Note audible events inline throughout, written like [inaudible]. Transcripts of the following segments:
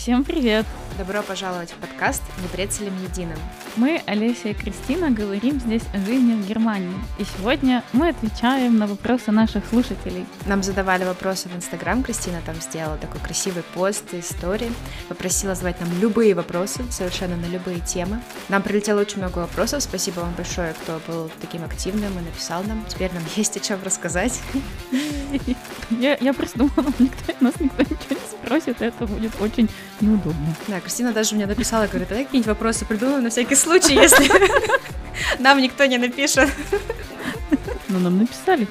Всем привет! Добро пожаловать в подкаст «Не предселем единым». Мы, Олеся и Кристина, говорим здесь о жизни в Германии. И сегодня мы отвечаем на вопросы наших слушателей. Нам задавали вопросы в Инстаграм, Кристина там сделала такой красивый пост и истории, попросила задавать нам любые вопросы, совершенно на любые темы. Нам прилетело очень много вопросов, спасибо вам большое, кто был таким активным и написал нам. Теперь нам [laughs] есть о чем рассказать. [laughs] Я, я просто думала, [laughs] никто, нас никто ничего не спросит, это будет очень неудобно. Да, Кристина даже мне написала, говорит, давай какие-нибудь вопросы придумаем на всякий случай, если [laughs] нам никто не напишет. Ну, нам написали.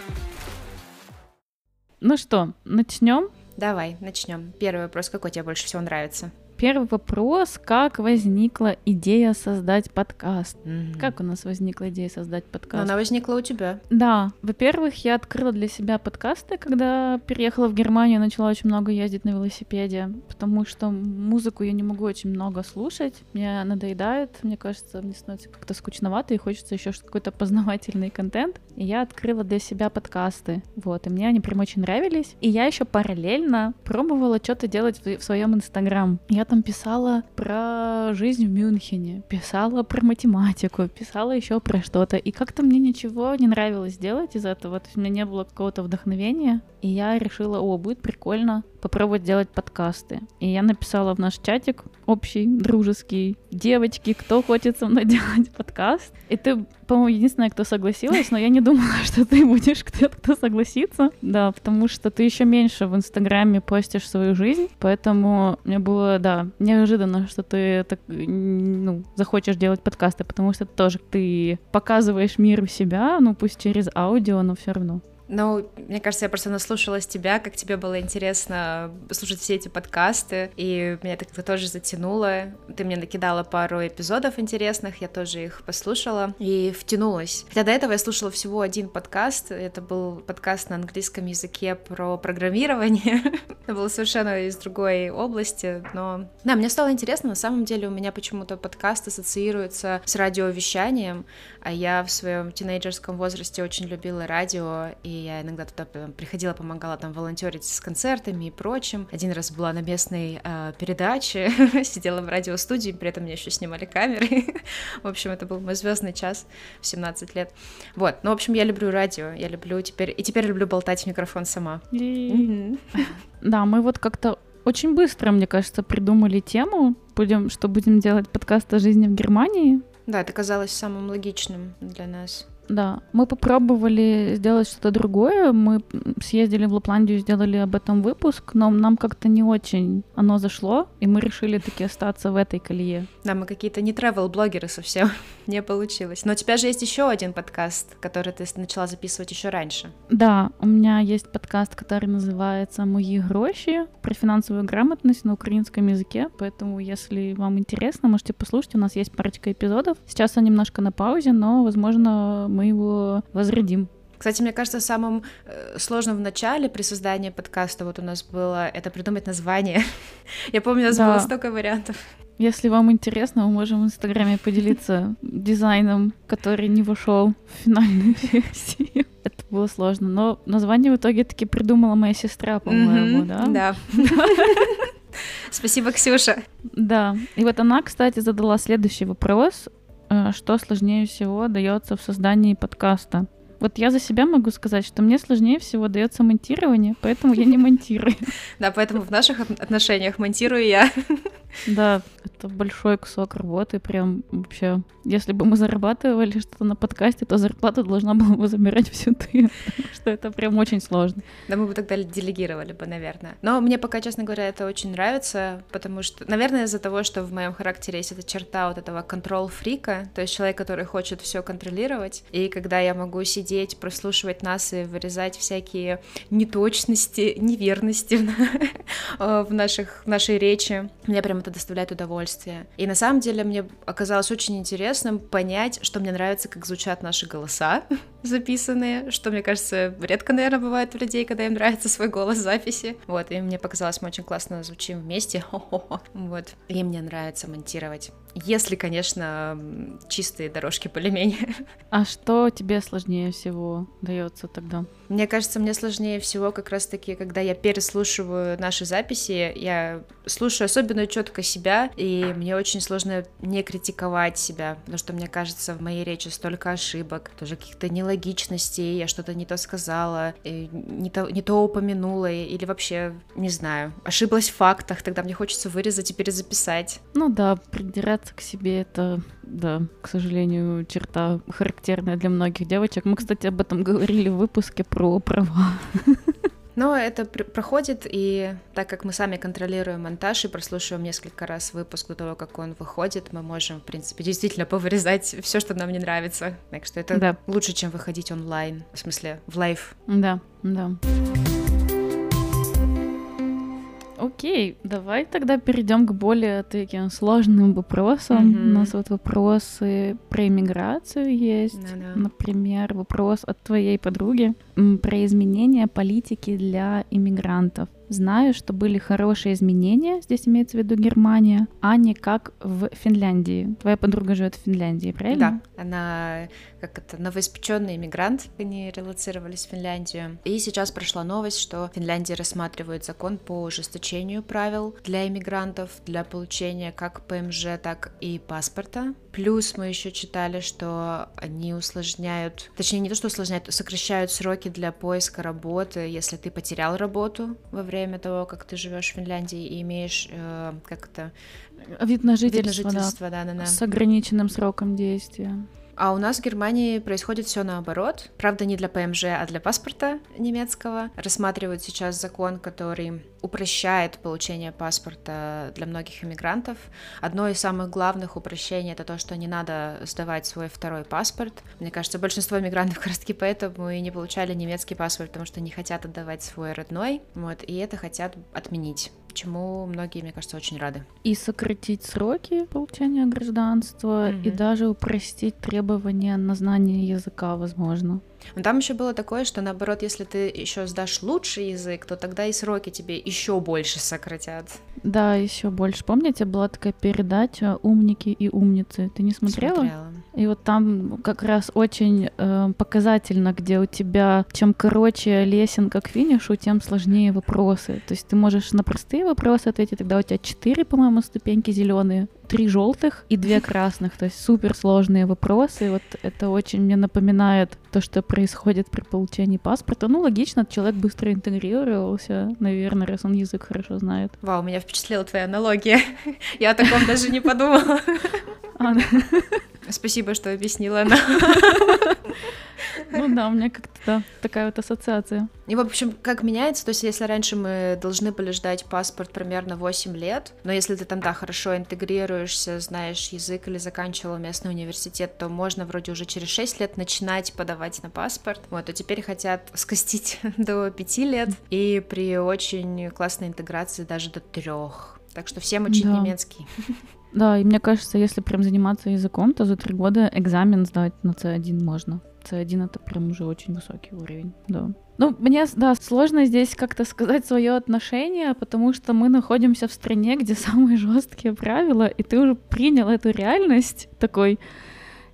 Ну что, начнем? Давай, начнем. Первый вопрос, какой тебе больше всего нравится? Первый вопрос, как возникла идея создать подкаст? Mm-hmm. Как у нас возникла идея создать подкаст? Она возникла у тебя. Да. Во-первых, я открыла для себя подкасты, когда переехала в Германию, начала очень много ездить на велосипеде, потому что музыку я не могу очень много слушать, мне надоедает, мне кажется, мне становится как-то скучновато, и хочется еще какой-то познавательный контент. И я открыла для себя подкасты, вот, и мне они прям очень нравились. И я еще параллельно пробовала что-то делать в, в своем инстаграм. Я там писала про жизнь в Мюнхене, писала про математику, писала еще про что-то. И как-то мне ничего не нравилось делать из этого. То есть у меня не было какого-то вдохновения. И я решила, о, будет прикольно попробовать делать подкасты. И я написала в наш чатик общий, дружеский, девочки, кто хочет со мной [laughs] делать подкаст. И ты, по-моему, единственная, кто согласилась, но я не думала, [laughs] что ты будешь кто-то, кто согласится. Да, потому что ты еще меньше в Инстаграме постишь свою жизнь, поэтому мне было, да, неожиданно, что ты так, ну, захочешь делать подкасты, потому что тоже ты показываешь миру себя, ну, пусть через аудио, но все равно. Ну, мне кажется, я просто наслушалась тебя, как тебе было интересно слушать все эти подкасты, и меня это как-то тоже затянуло. Ты мне накидала пару эпизодов интересных, я тоже их послушала и втянулась. Хотя до этого я слушала всего один подкаст, это был подкаст на английском языке про программирование. [laughs] это было совершенно из другой области, но... Да, мне стало интересно, на самом деле у меня почему-то подкаст ассоциируется с радиовещанием, а я в своем тинейджерском возрасте очень любила радио, и я иногда туда приходила, помогала там волонтерить с концертами и прочим. Один раз была на местной э, передаче, [laughs] сидела в радиостудии, при этом меня еще снимали камеры. [laughs] в общем, это был мой звездный час в 17 лет. Вот, ну, в общем, я люблю радио, я люблю теперь, и теперь люблю болтать в микрофон сама. Да, мы вот как-то очень быстро, мне кажется, придумали тему, будем, что будем делать подкаст о жизни в Германии. Да, это казалось самым логичным для нас. Да, мы попробовали сделать что-то другое. Мы съездили в Лапландию, сделали об этом выпуск, но нам как-то не очень оно зашло, и мы решили таки остаться в этой колее. Да, мы какие-то не travel-блогеры совсем. [laughs] не получилось. Но у тебя же есть еще один подкаст, который ты начала записывать еще раньше. Да, у меня есть подкаст, который называется «Мои гроши» про финансовую грамотность на украинском языке, поэтому если вам интересно, можете послушать, у нас есть парочка эпизодов. Сейчас он немножко на паузе, но, возможно, мы его возродим. Кстати, мне кажется, самым э, сложным в начале при создании подкаста вот у нас было это придумать название. [laughs] Я помню, у нас да. было столько вариантов. Если вам интересно, мы можем в Инстаграме поделиться [laughs] дизайном, который не вошел в финальную [laughs] версию. Это было сложно, но название в итоге таки придумала моя сестра, по-моему, да? Да. Спасибо, Ксюша. Да. И вот она, кстати, задала следующий вопрос. Э, что сложнее всего дается в создании подкаста. Вот я за себя могу сказать, что мне сложнее всего дается монтирование, поэтому я не [laughs] монтирую. Да, поэтому в наших отношениях монтирую я. [laughs] Да, это большой кусок работы, прям вообще. Если бы мы зарабатывали что-то на подкасте, то зарплата должна была бы забирать всю ты, что это прям очень сложно. Да, мы бы тогда делегировали бы, наверное. Но мне пока, честно говоря, это очень нравится, потому что, наверное, из-за того, что в моем характере есть эта черта вот этого контрол-фрика, то есть человек, который хочет все контролировать, и когда я могу сидеть, прослушивать нас и вырезать всякие неточности, неверности в [laughs] наших, в нашей речи, мне прям это доставляет удовольствие. И на самом деле мне оказалось очень интересным понять, что мне нравится, как звучат наши голоса [laughs] записанные, что, мне кажется, редко, наверное, бывает у людей, когда им нравится [laughs] свой голос в записи. Вот, и мне показалось, мы очень классно звучим вместе. [laughs] Вот, и мне нравится монтировать. Если, конечно, чистые дорожки более-менее. [laughs] А что тебе сложнее всего дается тогда? Мне кажется, мне сложнее всего как раз-таки, когда я переслушиваю наш наши записи, я слушаю особенно четко себя, и мне очень сложно не критиковать себя, потому что мне кажется, в моей речи столько ошибок, тоже каких-то нелогичностей, я что-то не то сказала, не то, не то упомянула, или вообще, не знаю, ошиблась в фактах, тогда мне хочется вырезать и перезаписать. Ну да, придираться к себе это, да, к сожалению, черта характерная для многих девочек. Мы, кстати, об этом говорили в выпуске про права. Но это проходит, и так как мы сами контролируем монтаж и прослушиваем несколько раз выпуск до того, как он выходит, мы можем, в принципе, действительно повырезать все, что нам не нравится. Так что это да. лучше, чем выходить онлайн, в смысле, в live. Да, да. Окей, давай тогда перейдем к более таким сложным вопросам. Mm-hmm. У нас вот вопросы про иммиграцию есть. No-no. Например, вопрос от твоей подруги про изменения политики для иммигрантов. Знаю, что были хорошие изменения, здесь имеется в виду Германия, а не как в Финляндии. Твоя подруга живет в Финляндии, правильно? Да, она как это новоиспеченный иммигрант, они релацировались в Финляндию. И сейчас прошла новость, что в Финляндии рассматривают закон по ужесточению правил для иммигрантов, для получения как ПМЖ, так и паспорта. Плюс мы еще читали, что они усложняют, точнее не то, что усложняют, сокращают сроки для поиска работы, если ты потерял работу во время того, как ты живешь в Финляндии и имеешь э, как-то вид на жительство, вид на жительство да, да, да, с ограниченным сроком действия. А у нас в Германии происходит все наоборот. Правда, не для ПМЖ, а для паспорта немецкого. Рассматривают сейчас закон, который упрощает получение паспорта для многих иммигрантов. Одно из самых главных упрощений это то, что не надо сдавать свой второй паспорт. Мне кажется, большинство иммигрантов как раз таки поэтому и не получали немецкий паспорт, потому что не хотят отдавать свой родной. Вот, и это хотят отменить чему многие, мне кажется, очень рады. И сократить сроки получения гражданства, mm-hmm. и даже упростить требования на знание языка, возможно. Но там еще было такое, что наоборот, если ты еще сдашь лучший язык, то тогда и сроки тебе еще больше сократят. Да, еще больше. Помните, была такая передача «Умники и умницы». Ты не смотрела? Смотрела. И вот там как раз очень э, показательно, где у тебя чем короче лесенка к финишу, тем сложнее вопросы. То есть ты можешь на простые вопросы ответить, тогда у тебя четыре, по-моему, ступеньки зеленые, три желтых и две [laughs] красных. То есть супер сложные вопросы. И вот это очень мне напоминает то, что происходит при получении паспорта. Ну, логично, человек быстро интегрировался, наверное, раз он язык хорошо знает. Вау, меня впечатлила твоя аналогия. [laughs] Я о таком даже не подумала. [laughs] Спасибо, что объяснила она. [laughs] Ну да, у меня как-то да, такая вот ассоциация. И, в общем, как меняется, то есть если раньше мы должны были ждать паспорт примерно 8 лет, но если ты там, да, хорошо интегрируешься, знаешь язык или заканчивал местный университет, то можно вроде уже через 6 лет начинать подавать на паспорт. Вот, а теперь хотят [laughs] скостить [laughs] до 5 лет, и при очень классной интеграции даже до 3. Так что всем учить да. немецкий. Да, и мне кажется, если прям заниматься языком, то за три года экзамен сдать на C1 можно. C1 это прям уже очень высокий уровень, да. Ну, мне, да, сложно здесь как-то сказать свое отношение, потому что мы находимся в стране, где самые жесткие правила, и ты уже принял эту реальность такой,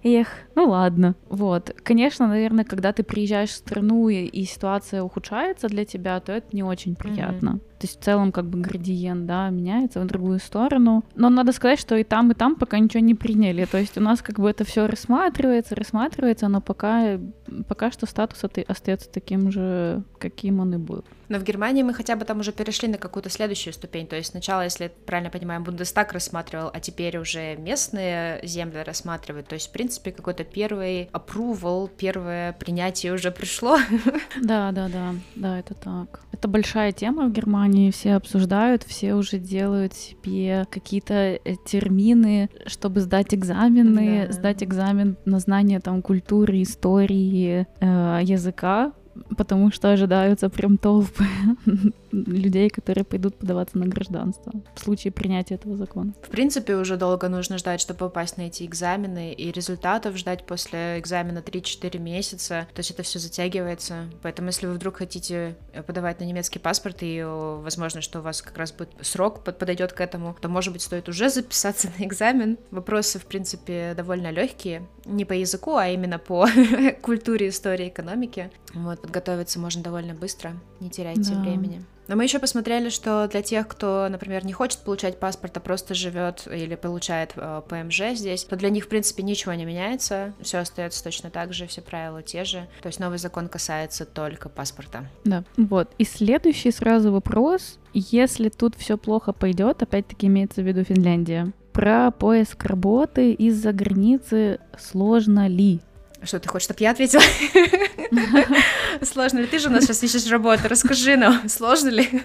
эх, ну ладно. Вот. Конечно, наверное, когда ты приезжаешь в страну и, и ситуация ухудшается для тебя, то это не очень приятно. Mm-hmm. То есть в целом как бы градиент, да, меняется в другую сторону. Но надо сказать, что и там, и там пока ничего не приняли. То есть у нас как бы это все рассматривается, рассматривается, но пока, пока что статус остается таким же, каким он и был. Но в Германии мы хотя бы там уже перешли на какую-то следующую ступень. То есть сначала, если правильно понимаю, Бундестаг рассматривал, а теперь уже местные земли рассматривают. То есть, в принципе, какой-то первый approval, первое принятие уже пришло. [laughs] Да, да, да, да, это так. Это большая тема в Германии, все обсуждают, все уже делают себе какие-то э, термины, чтобы сдать экзамены, да. сдать экзамен на знание там культуры, истории, э, языка, потому что ожидаются прям толпы [laughs] людей, которые пойдут подаваться на гражданство в случае принятия этого закона. В принципе, уже долго нужно ждать, чтобы попасть на эти экзамены, и результатов ждать после экзамена 3-4 месяца, то есть это все затягивается. Поэтому, если вы вдруг хотите э, подавать на немецкий паспорт, и возможно, что у вас как раз будет срок подойдет к этому, то, может быть, стоит уже записаться [laughs] на экзамен. Вопросы, в принципе, довольно легкие, не по языку, а именно по [laughs] культуре, истории, экономике. Вот, подготовиться можно довольно быстро, не теряйте да. времени. Но мы еще посмотрели, что для тех, кто, например, не хочет получать паспорт, а просто живет или получает э, ПМЖ здесь, то для них, в принципе, ничего не меняется, все остается точно так же, все правила те же. То есть новый закон касается только паспорта. Да, вот. И следующий сразу вопрос. Если тут все плохо пойдет, опять-таки имеется в виду Финляндия, про поиск работы из-за границы сложно ли? Что, ты хочешь, чтобы я ответила? [laughs] Сложно ли? Ты же у нас сейчас ищешь работу. Расскажи нам, сложно ли?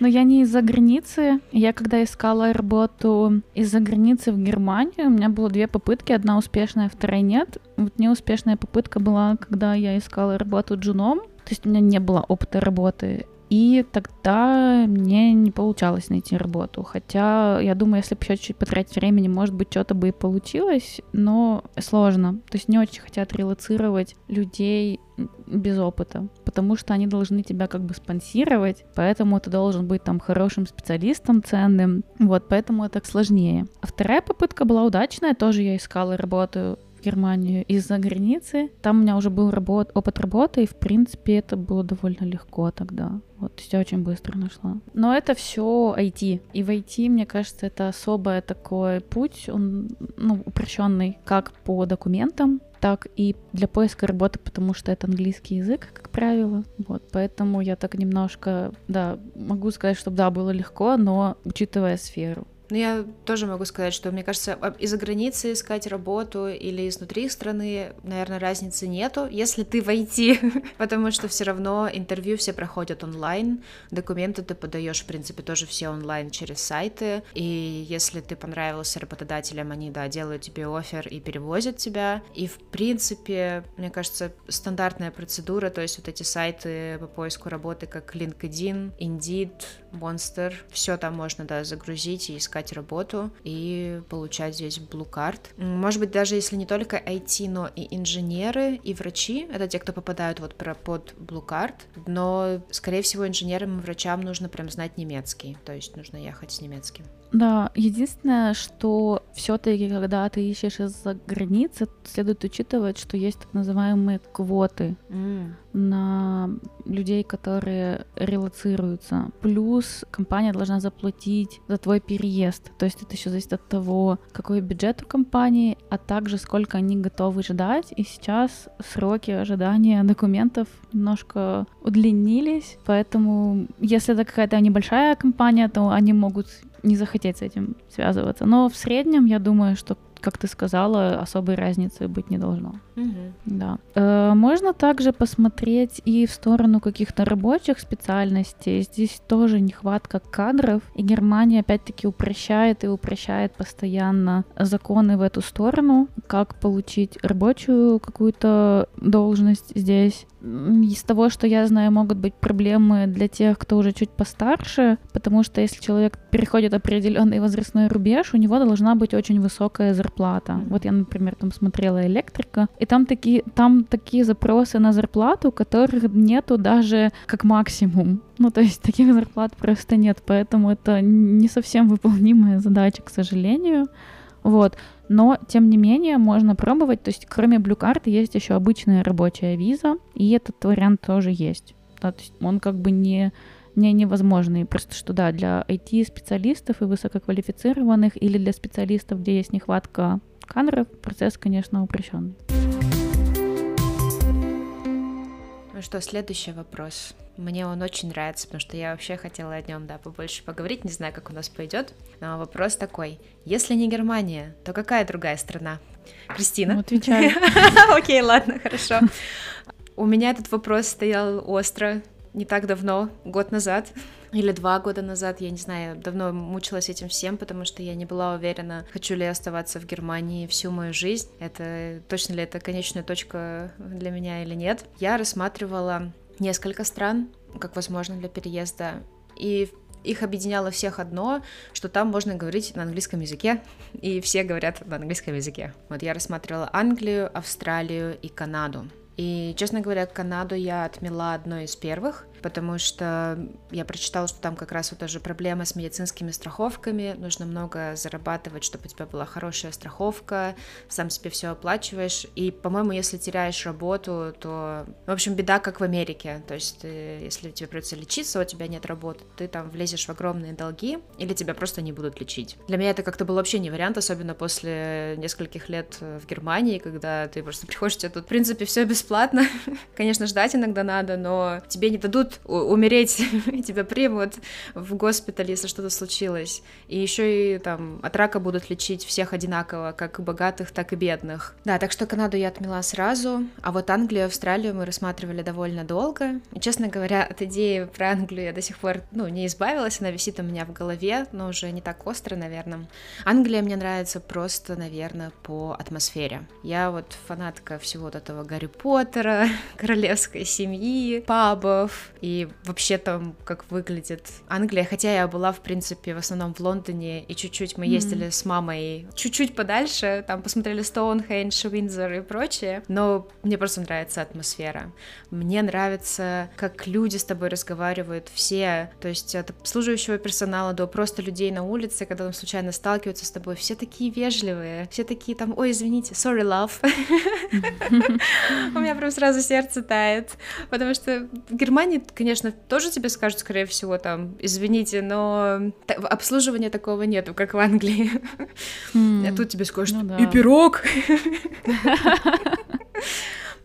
Но я не из-за границы. Я когда искала работу из-за границы в Германию, у меня было две попытки. Одна успешная, вторая нет. Вот неуспешная попытка была, когда я искала работу джуном. То есть у меня не было опыта работы. И тогда мне не получалось найти работу. Хотя, я думаю, если бы еще чуть потратить времени, может быть, что-то бы и получилось, но сложно. То есть не очень хотят релацировать людей без опыта, потому что они должны тебя как бы спонсировать, поэтому ты должен быть там хорошим специалистом, ценным, вот, поэтому это сложнее. А вторая попытка была удачная, тоже я искала работу Германию из-за границы. Там у меня уже был работ, опыт работы, и, в принципе, это было довольно легко тогда. Вот, я очень быстро нашла. Но это все IT. И в IT, мне кажется, это особый такой путь, он ну, упрощенный как по документам, так и для поиска работы, потому что это английский язык, как правило. Вот, поэтому я так немножко, да, могу сказать, что да, было легко, но учитывая сферу. Ну, я тоже могу сказать, что, мне кажется, из-за границы искать работу или изнутри страны, наверное, разницы нету, если ты войти, [laughs] потому что все равно интервью все проходят онлайн, документы ты подаешь, в принципе, тоже все онлайн через сайты, и если ты понравился работодателям, они, да, делают тебе офер и перевозят тебя, и, в принципе, мне кажется, стандартная процедура, то есть вот эти сайты по поиску работы, как LinkedIn, Indeed, Monster, все там можно, да, загрузить и искать искать работу и получать здесь Blue Card. Может быть, даже если не только IT, но и инженеры, и врачи, это те, кто попадают вот под Blue Card, но, скорее всего, инженерам и врачам нужно прям знать немецкий, то есть нужно ехать с немецким. Да, единственное, что все-таки, когда ты ищешь из-за границы, следует учитывать, что есть так называемые квоты mm. на людей, которые релацируются. Плюс компания должна заплатить за твой переезд. То есть это еще зависит от того, какой бюджет у компании, а также сколько они готовы ждать. И сейчас сроки ожидания документов немножко удлинились, поэтому если это какая-то небольшая компания, то они могут не захотеть с этим связываться. Но в среднем, я думаю, что как ты сказала, особой разницы быть не должно. Угу. Да. Э, можно также посмотреть и в сторону каких-то рабочих специальностей. Здесь тоже нехватка кадров, и Германия опять-таки упрощает и упрощает постоянно законы в эту сторону, как получить рабочую какую-то должность здесь. Из того, что я знаю, могут быть проблемы для тех, кто уже чуть постарше, потому что если человек переходит определенный возрастной рубеж, у него должна быть очень высокая зарплата зарплата. Вот я, например, там смотрела электрика, и там такие, там такие запросы на зарплату, которых нету даже как максимум. Ну, то есть таких зарплат просто нет, поэтому это не совсем выполнимая задача, к сожалению. Вот. Но, тем не менее, можно пробовать. То есть, кроме Blue Card, есть еще обычная рабочая виза, и этот вариант тоже есть. Да, то есть он как бы не не невозможные. Просто что да, для IT-специалистов и высококвалифицированных или для специалистов, где есть нехватка кадров, процесс, конечно, упрощенный. Ну что, следующий вопрос. Мне он очень нравится, потому что я вообще хотела о нем, да, побольше поговорить. Не знаю, как у нас пойдет. Но вопрос такой: если не Германия, то какая другая страна? Кристина. Ну, отвечай. [laughs] Окей, ладно, хорошо. У меня этот вопрос стоял остро не так давно, год назад или два года назад, я не знаю, давно мучилась этим всем, потому что я не была уверена, хочу ли я оставаться в Германии всю мою жизнь, это точно ли это конечная точка для меня или нет. Я рассматривала несколько стран, как возможно для переезда, и их объединяло всех одно, что там можно говорить на английском языке, и все говорят на английском языке. Вот я рассматривала Англию, Австралию и Канаду. И, честно говоря, Канаду я отмела одной из первых, потому что я прочитала, что там как раз вот тоже проблема с медицинскими страховками, нужно много зарабатывать, чтобы у тебя была хорошая страховка, сам себе все оплачиваешь, и, по-моему, если теряешь работу, то, в общем, беда как в Америке, то есть ты, если тебе придется лечиться, у тебя нет работы, ты там влезешь в огромные долги, или тебя просто не будут лечить. Для меня это как-то был вообще не вариант, особенно после нескольких лет в Германии, когда ты просто [laughs] приходишь, тебе тут, в принципе, все бесплатно, [laughs] конечно, ждать иногда надо, но тебе не дадут дадут умереть, [laughs] тебя примут в госпиталь, если что-то случилось. И еще и там от рака будут лечить всех одинаково, как богатых, так и бедных. Да, так что Канаду я отмела сразу, а вот Англию и Австралию мы рассматривали довольно долго. И, честно говоря, от идеи про Англию я до сих пор, ну, не избавилась, она висит у меня в голове, но уже не так остро, наверное. Англия мне нравится просто, наверное, по атмосфере. Я вот фанатка всего вот этого Гарри Поттера, [laughs] королевской семьи, пабов, и вообще там, как выглядит Англия, хотя я была, в принципе, в основном в Лондоне, и чуть-чуть мы ездили mm-hmm. с мамой чуть-чуть подальше, там посмотрели Стоунхендж, Уиндзор и прочее, но мне просто нравится атмосфера. Мне нравится, как люди с тобой разговаривают, все, то есть от обслуживающего персонала до просто людей на улице, когда там случайно сталкиваются с тобой, все такие вежливые, все такие там, ой, извините, sorry, love. [laughs] У меня прям сразу сердце тает, потому что в Германии конечно, тоже тебе скажут, скорее всего, там, извините, но обслуживания такого нету, как в Англии. Mm. А тут тебе скажут, ну, да. и пирог. [laughs]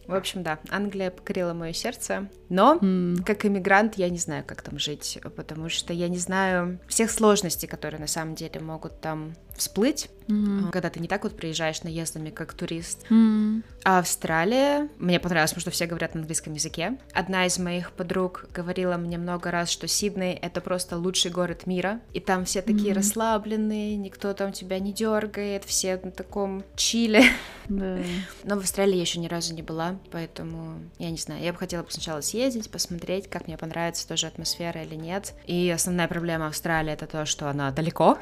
В общем, да, Англия покорила мое сердце, но mm. как иммигрант я не знаю, как там жить, потому что я не знаю всех сложностей, которые на самом деле могут там всплыть, mm-hmm. когда ты не так вот приезжаешь наездами, как турист. Mm-hmm. А Австралия, мне понравилось, потому что все говорят на английском языке. Одна из моих подруг говорила мне много раз, что Сидней — это просто лучший город мира, и там все такие mm-hmm. расслабленные, никто там тебя не дергает, все на таком чиле. Yeah. Но в Австралии я еще ни разу не была, поэтому я не знаю, я бы хотела сначала съездить, посмотреть, как мне понравится тоже атмосфера или нет. И основная проблема Австралии — это то, что она далеко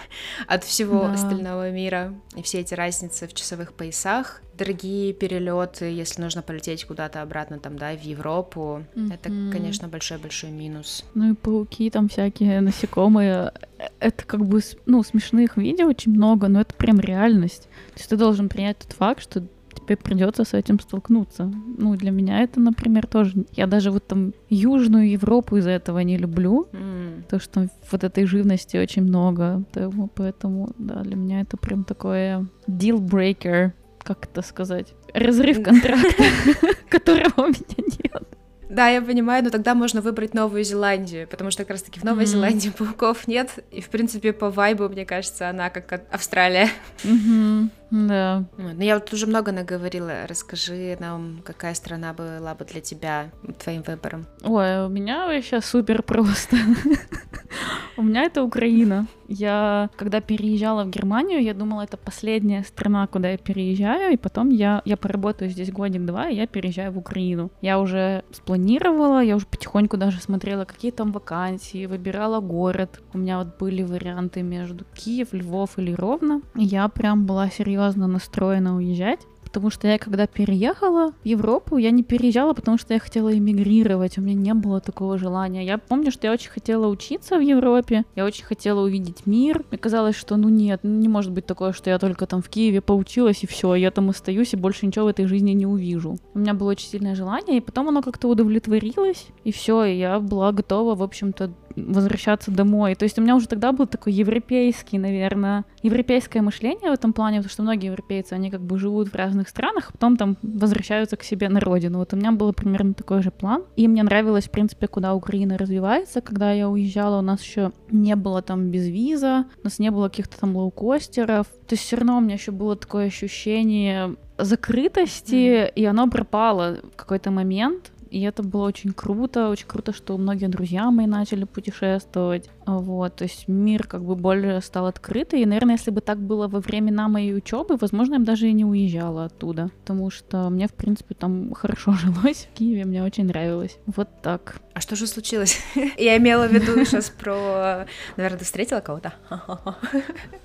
[laughs] от всего всего да. остального мира, и все эти разницы в часовых поясах, дорогие перелеты, если нужно полететь куда-то обратно, там, да, в Европу, mm-hmm. это, конечно, большой-большой минус. Ну и пауки там всякие, насекомые, это как бы, ну, смешных видео очень много, но это прям реальность. То есть ты должен принять тот факт, что тебе придется с этим столкнуться. Ну, для меня это, например, тоже... Я даже вот там Южную Европу из-за этого не люблю, mm. то, что вот этой живности очень много, поэтому, поэтому, да, для меня это прям такое deal-breaker, как это сказать, разрыв контракта, [laughs] которого у меня нет. Да, я понимаю, но тогда можно выбрать Новую Зеландию, потому что как раз-таки в Новой mm-hmm. Зеландии [laughs] пауков нет, и, в принципе, по вайбу, мне кажется, она как Австралия. Mm-hmm. Да. Ну, я вот уже много наговорила. Расскажи нам, какая страна была бы для тебя твоим выбором? Ой, у меня вообще супер просто. [laughs] У меня это Украина. Я, когда переезжала в Германию, я думала, это последняя страна, куда я переезжаю, и потом я, я поработаю здесь годик-два, и я переезжаю в Украину. Я уже спланировала, я уже потихоньку даже смотрела, какие там вакансии, выбирала город. У меня вот были варианты между Киев, Львов или Ровно. Я прям была серьезно настроена уезжать потому что я когда переехала в Европу, я не переезжала, потому что я хотела эмигрировать, у меня не было такого желания. Я помню, что я очень хотела учиться в Европе, я очень хотела увидеть мир. Мне казалось, что ну нет, ну не может быть такое, что я только там в Киеве поучилась и все, я там остаюсь и больше ничего в этой жизни не увижу. У меня было очень сильное желание, и потом оно как-то удовлетворилось, и все, и я была готова, в общем-то, возвращаться домой. То есть у меня уже тогда был такой европейский, наверное, европейское мышление в этом плане, потому что многие европейцы, они как бы живут в разных странах, а потом там возвращаются к себе на родину. Вот у меня был примерно такой же план. И мне нравилось, в принципе, куда Украина развивается. Когда я уезжала, у нас еще не было там без виза, у нас не было каких-то там лоукостеров. То есть все равно у меня еще было такое ощущение закрытости, mm-hmm. и оно пропало в какой-то момент. И это было очень круто, очень круто, что многие друзья мои начали путешествовать. Вот, то есть мир как бы более стал открытый. И, наверное, если бы так было во времена моей учебы, возможно, я бы даже и не уезжала оттуда. Потому что мне, в принципе, там хорошо [laughs] жилось в Киеве, мне очень нравилось. Вот так. А что же случилось? [laughs] Я имела в виду сейчас про... Наверное, ты встретила кого-то? [laughs]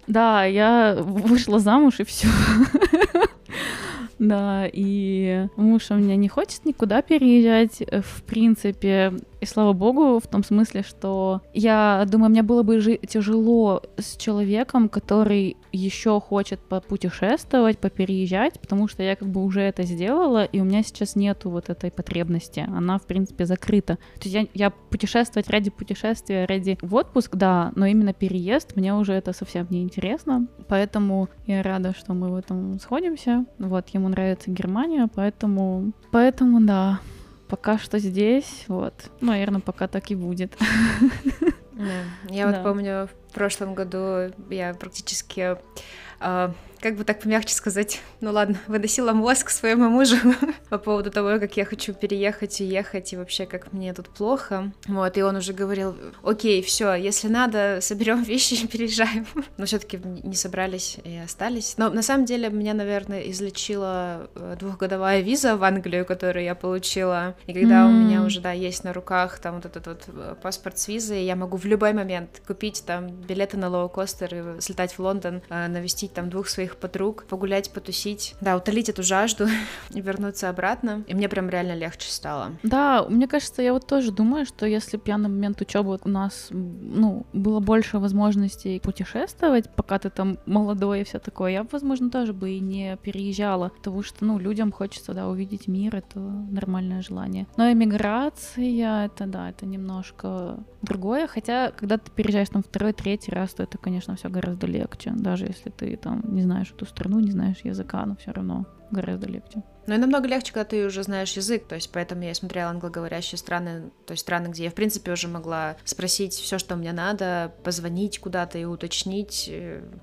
Да, я вышла замуж и все. Да, и муж у меня не хочет никуда переезжать, э, в принципе. И слава богу, в том смысле, что я думаю, мне было бы жи- тяжело с человеком, который еще хочет попутешествовать, попереезжать, потому что я как бы уже это сделала, и у меня сейчас нету вот этой потребности. Она, в принципе, закрыта. То есть я, я путешествовать ради путешествия, ради в отпуск, да, но именно переезд, мне уже это совсем не интересно. Поэтому я рада, что мы в этом сходимся. Вот, ему нравится Германия, поэтому... Поэтому, да, пока что здесь, вот. Ну, наверное, пока так и будет. Да. Я да. вот помню, в прошлом году я практически э, как бы так помягче сказать, ну ладно, [laughs] выносила мозг своему мужу [laughs] по поводу того, как я хочу переехать и ехать, и вообще, как мне тут плохо. Вот, и он уже говорил, окей, все, если надо, соберем вещи и [laughs] переезжаем. Но все-таки не собрались и остались. Но на самом деле меня, наверное, излечила э, двухгодовая виза в Англию, которую я получила. И когда mm-hmm. у меня уже, да, есть на руках там вот этот вот э, паспорт с визой, я могу в любой момент купить там билеты на лоукостер и слетать в Лондон, э, навестить там двух своих подруг, погулять, потусить, да, утолить эту жажду [laughs] и вернуться обратно. И мне прям реально легче стало. Да, мне кажется, я вот тоже думаю, что если бы я на момент учебы у нас, ну, было больше возможностей путешествовать, пока ты там молодой и все такое, я, возможно, тоже бы и не переезжала, потому что, ну, людям хочется, да, увидеть мир, это нормальное желание. Но эмиграция, это, да, это немножко другое, хотя, когда ты переезжаешь там второй, третий раз, то это, конечно, все гораздо легче, даже если ты там, не знаешь эту страну, не знаешь языка, но все равно гораздо легче. Ну и намного легче, когда ты уже знаешь язык, то есть поэтому я смотрела англоговорящие страны, то есть страны, где я, в принципе, уже могла спросить все, что мне надо, позвонить куда-то и уточнить,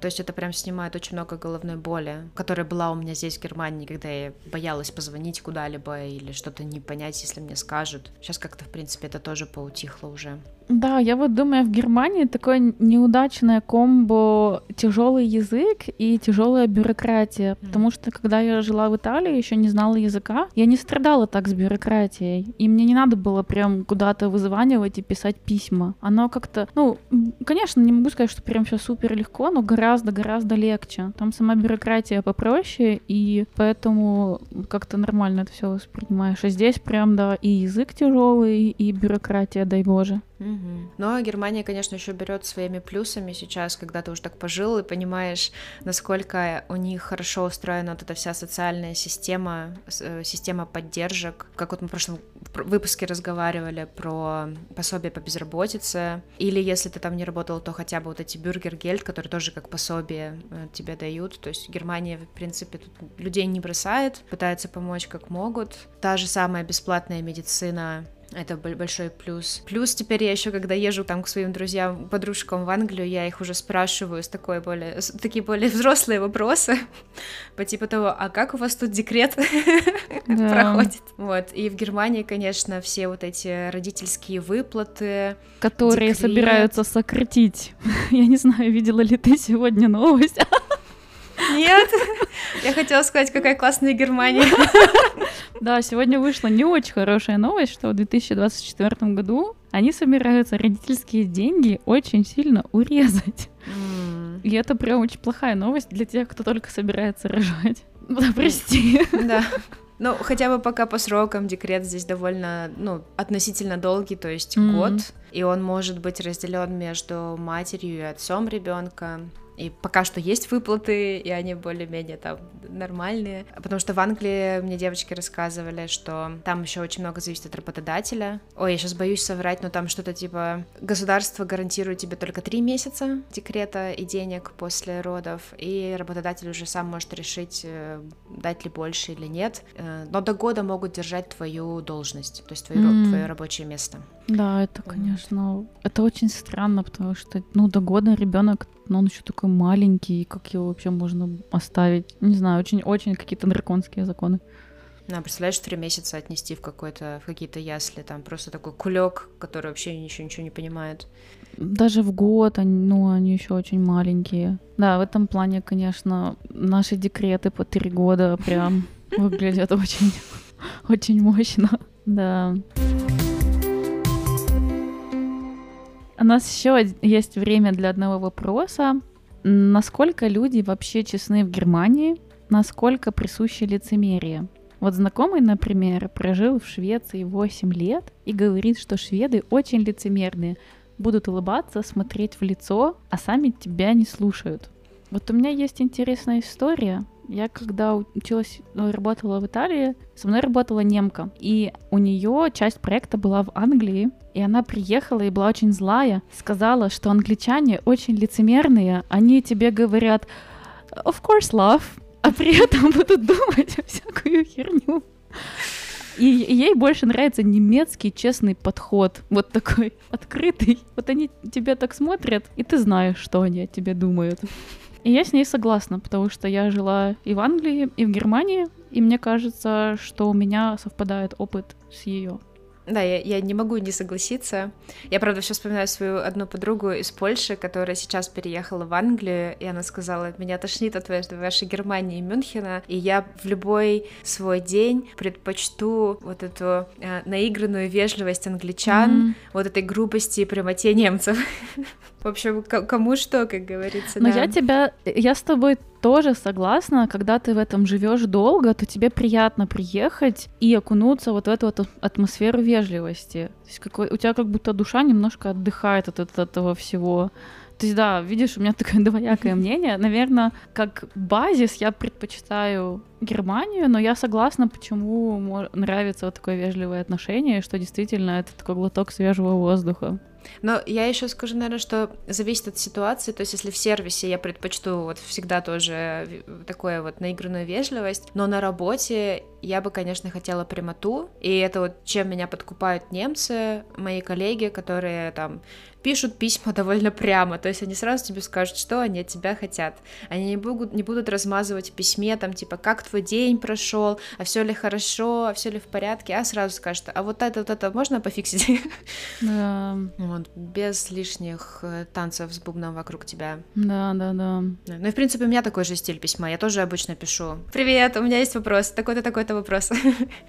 то есть это прям снимает очень много головной боли, которая была у меня здесь, в Германии, когда я боялась позвонить куда-либо или что-то не понять, если мне скажут. Сейчас как-то, в принципе, это тоже поутихло уже. Да, я вот думаю, в Германии такое неудачное комбо тяжелый язык и тяжелая бюрократия, mm. потому что когда я жила в Италии, еще не знала языка, я не страдала так с бюрократией, и мне не надо было прям куда-то вызванивать и писать письма. Оно как-то, ну, конечно, не могу сказать, что прям все супер легко, но гораздо-гораздо легче. Там сама бюрократия попроще, и поэтому как-то нормально это все воспринимаешь. А здесь прям, да, и язык тяжелый, и бюрократия, дай боже. Угу. Но Германия, конечно, еще берет своими плюсами сейчас, когда ты уже так пожил и понимаешь, насколько у них хорошо устроена вот эта вся социальная система, э, система поддержек. Как вот мы в прошлом выпуске разговаривали про пособие по безработице, или если ты там не работал, то хотя бы вот эти бюргергельд, которые тоже как пособие э, тебе дают. То есть Германия, в принципе, тут людей не бросает, пытается помочь как могут. Та же самая бесплатная медицина это большой плюс. Плюс теперь я еще, когда езжу там к своим друзьям, подружкам в Англию, я их уже спрашиваю с такой более, с, такие более [laughs] взрослые вопросы по типу того, а как у вас тут декрет [laughs] проходит? Вот. И в Германии, конечно, все вот эти родительские выплаты, которые собираются сократить. [laughs] Я не знаю, видела ли ты сегодня новость? Нет, я хотела сказать, какая классная Германия. [laughs] Да, сегодня вышла не очень хорошая новость, что в 2024 году они собираются родительские деньги очень сильно урезать. И это прям очень плохая новость для тех, кто только собирается рожать. Да, прости. Да. Ну, хотя бы пока по срокам декрет здесь довольно, ну, относительно долгий, то есть mm-hmm. год, и он может быть разделен между матерью и отцом ребенка. И пока что есть выплаты, и они более-менее там нормальные. Потому что в Англии мне девочки рассказывали, что там еще очень много зависит от работодателя. Ой, я сейчас боюсь соврать, но там что-то типа государство гарантирует тебе только три месяца декрета и денег после родов, и работодатель уже сам может решить, э, дать ли больше или нет. Э, но до года могут держать твою должность, то есть твое, mm. твое рабочее место. Да, это, конечно, это очень странно, потому что, ну, до года ребенок но он еще такой маленький, как его вообще можно оставить? Не знаю, очень-очень какие-то драконские законы. Ну, представляешь, три месяца отнести в какой-то, в какие-то ясли, там просто такой кулек, который вообще ничего, ничего не понимает. Даже в год, они, ну, они еще очень маленькие. Да, в этом плане, конечно, наши декреты по три года прям [laughs] выглядят очень, очень мощно. Да. У нас еще есть время для одного вопроса. Насколько люди вообще честны в Германии? насколько присуще лицемерие. Вот знакомый, например, прожил в Швеции 8 лет и говорит, что шведы очень лицемерные, будут улыбаться, смотреть в лицо, а сами тебя не слушают. Вот у меня есть интересная история. Я когда училась, ну, работала в Италии, со мной работала немка, и у нее часть проекта была в Англии, и она приехала и была очень злая, сказала, что англичане очень лицемерные, они тебе говорят «of course, love», а при этом будут думать [laughs] всякую херню. И ей больше нравится немецкий честный подход, вот такой открытый. Вот они тебя так смотрят, и ты знаешь, что они о тебе думают. И я с ней согласна, потому что я жила и в Англии, и в Германии, и мне кажется, что у меня совпадает опыт с ее. Да, я, я не могу не согласиться. Я, правда, сейчас вспоминаю свою одну подругу из Польши, которая сейчас переехала в Англию, и она сказала, меня тошнит от вашей Германии и Мюнхена, и я в любой свой день предпочту вот эту э, наигранную вежливость англичан, mm-hmm. вот этой грубости и прямоте немцев. [laughs] В общем, кому что, как говорится. Но да. я тебя, я с тобой тоже согласна, когда ты в этом живешь долго, то тебе приятно приехать и окунуться вот в эту вот атмосферу вежливости. То есть какой, у тебя как будто душа немножко отдыхает от, от этого всего. То есть, да, видишь, у меня [laughs] такое двоякое [laughs] мнение. Наверное, как базис я предпочитаю Германию, но я согласна, почему нравится вот такое вежливое отношение, что действительно это такой глоток свежего воздуха. Но я еще скажу, наверное, что зависит от ситуации. То есть, если в сервисе я предпочту вот всегда тоже такое вот наигранную вежливость, но на работе я бы, конечно, хотела прямоту. И это вот чем меня подкупают немцы, мои коллеги, которые там пишут письма [laughs] довольно прямо, то есть они сразу тебе скажут, что они от тебя хотят. Они не будут, не будут размазывать в письме, там, типа, как твой день прошел, а все ли хорошо, а все ли в порядке, а сразу скажут, а вот это, вот это можно пофиксить? [laughs] Да. Вот, без лишних э, танцев с бубном вокруг тебя. Да, да, да. Ну и, в принципе, у меня такой же стиль письма, я тоже обычно пишу. Привет, у меня есть вопрос, такой-то, такой-то вопрос. [laughs]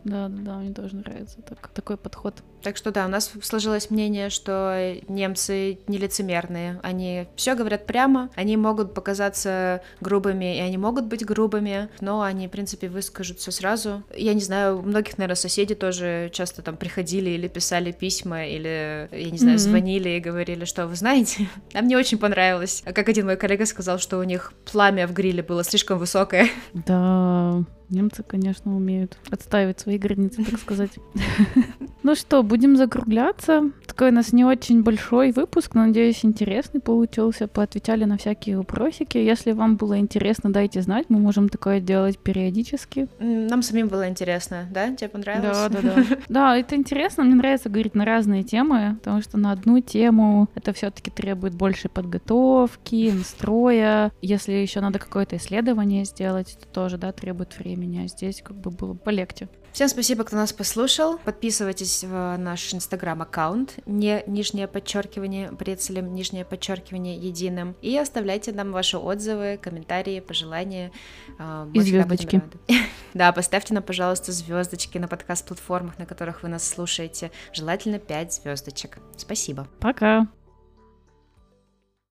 Да, да, да, мне тоже нравится так, такой подход. Так что да, у нас сложилось мнение, что немцы нелицемерные. Они все говорят прямо, они могут показаться грубыми, и они могут быть грубыми, но они, в принципе, выскажут все сразу. Я не знаю, у многих, наверное, соседи тоже часто там приходили или писали письма, или, я не знаю, mm-hmm. Звонили и говорили, что вы знаете, [laughs] а мне очень понравилось. Как один мой коллега сказал, что у них пламя в гриле было слишком высокое. Да, Немцы, конечно, умеют отстаивать свои границы, так сказать. [laughs] Ну что, будем закругляться. Такой у нас не очень большой выпуск, но, надеюсь, интересный получился. Поотвечали на всякие вопросики. Если вам было интересно, дайте знать. Мы можем такое делать периодически. Нам самим было интересно, да? Тебе понравилось? Да, да, да. [laughs] Да, это интересно. Мне нравится говорить на разные темы, потому что на одну тему это все-таки требует больше подготовки, настроя. Если еще надо какое-то исследование сделать, то тоже, да, требует времени меня здесь как бы было полегче. Всем спасибо, кто нас послушал. Подписывайтесь в наш инстаграм-аккаунт, не нижнее подчеркивание брецелем, нижнее подчеркивание единым. И оставляйте нам ваши отзывы, комментарии, пожелания. А, И звездочки. [laughs] Да, поставьте нам, пожалуйста, звездочки на подкаст-платформах, на которых вы нас слушаете. Желательно 5 звездочек. Спасибо. Пока.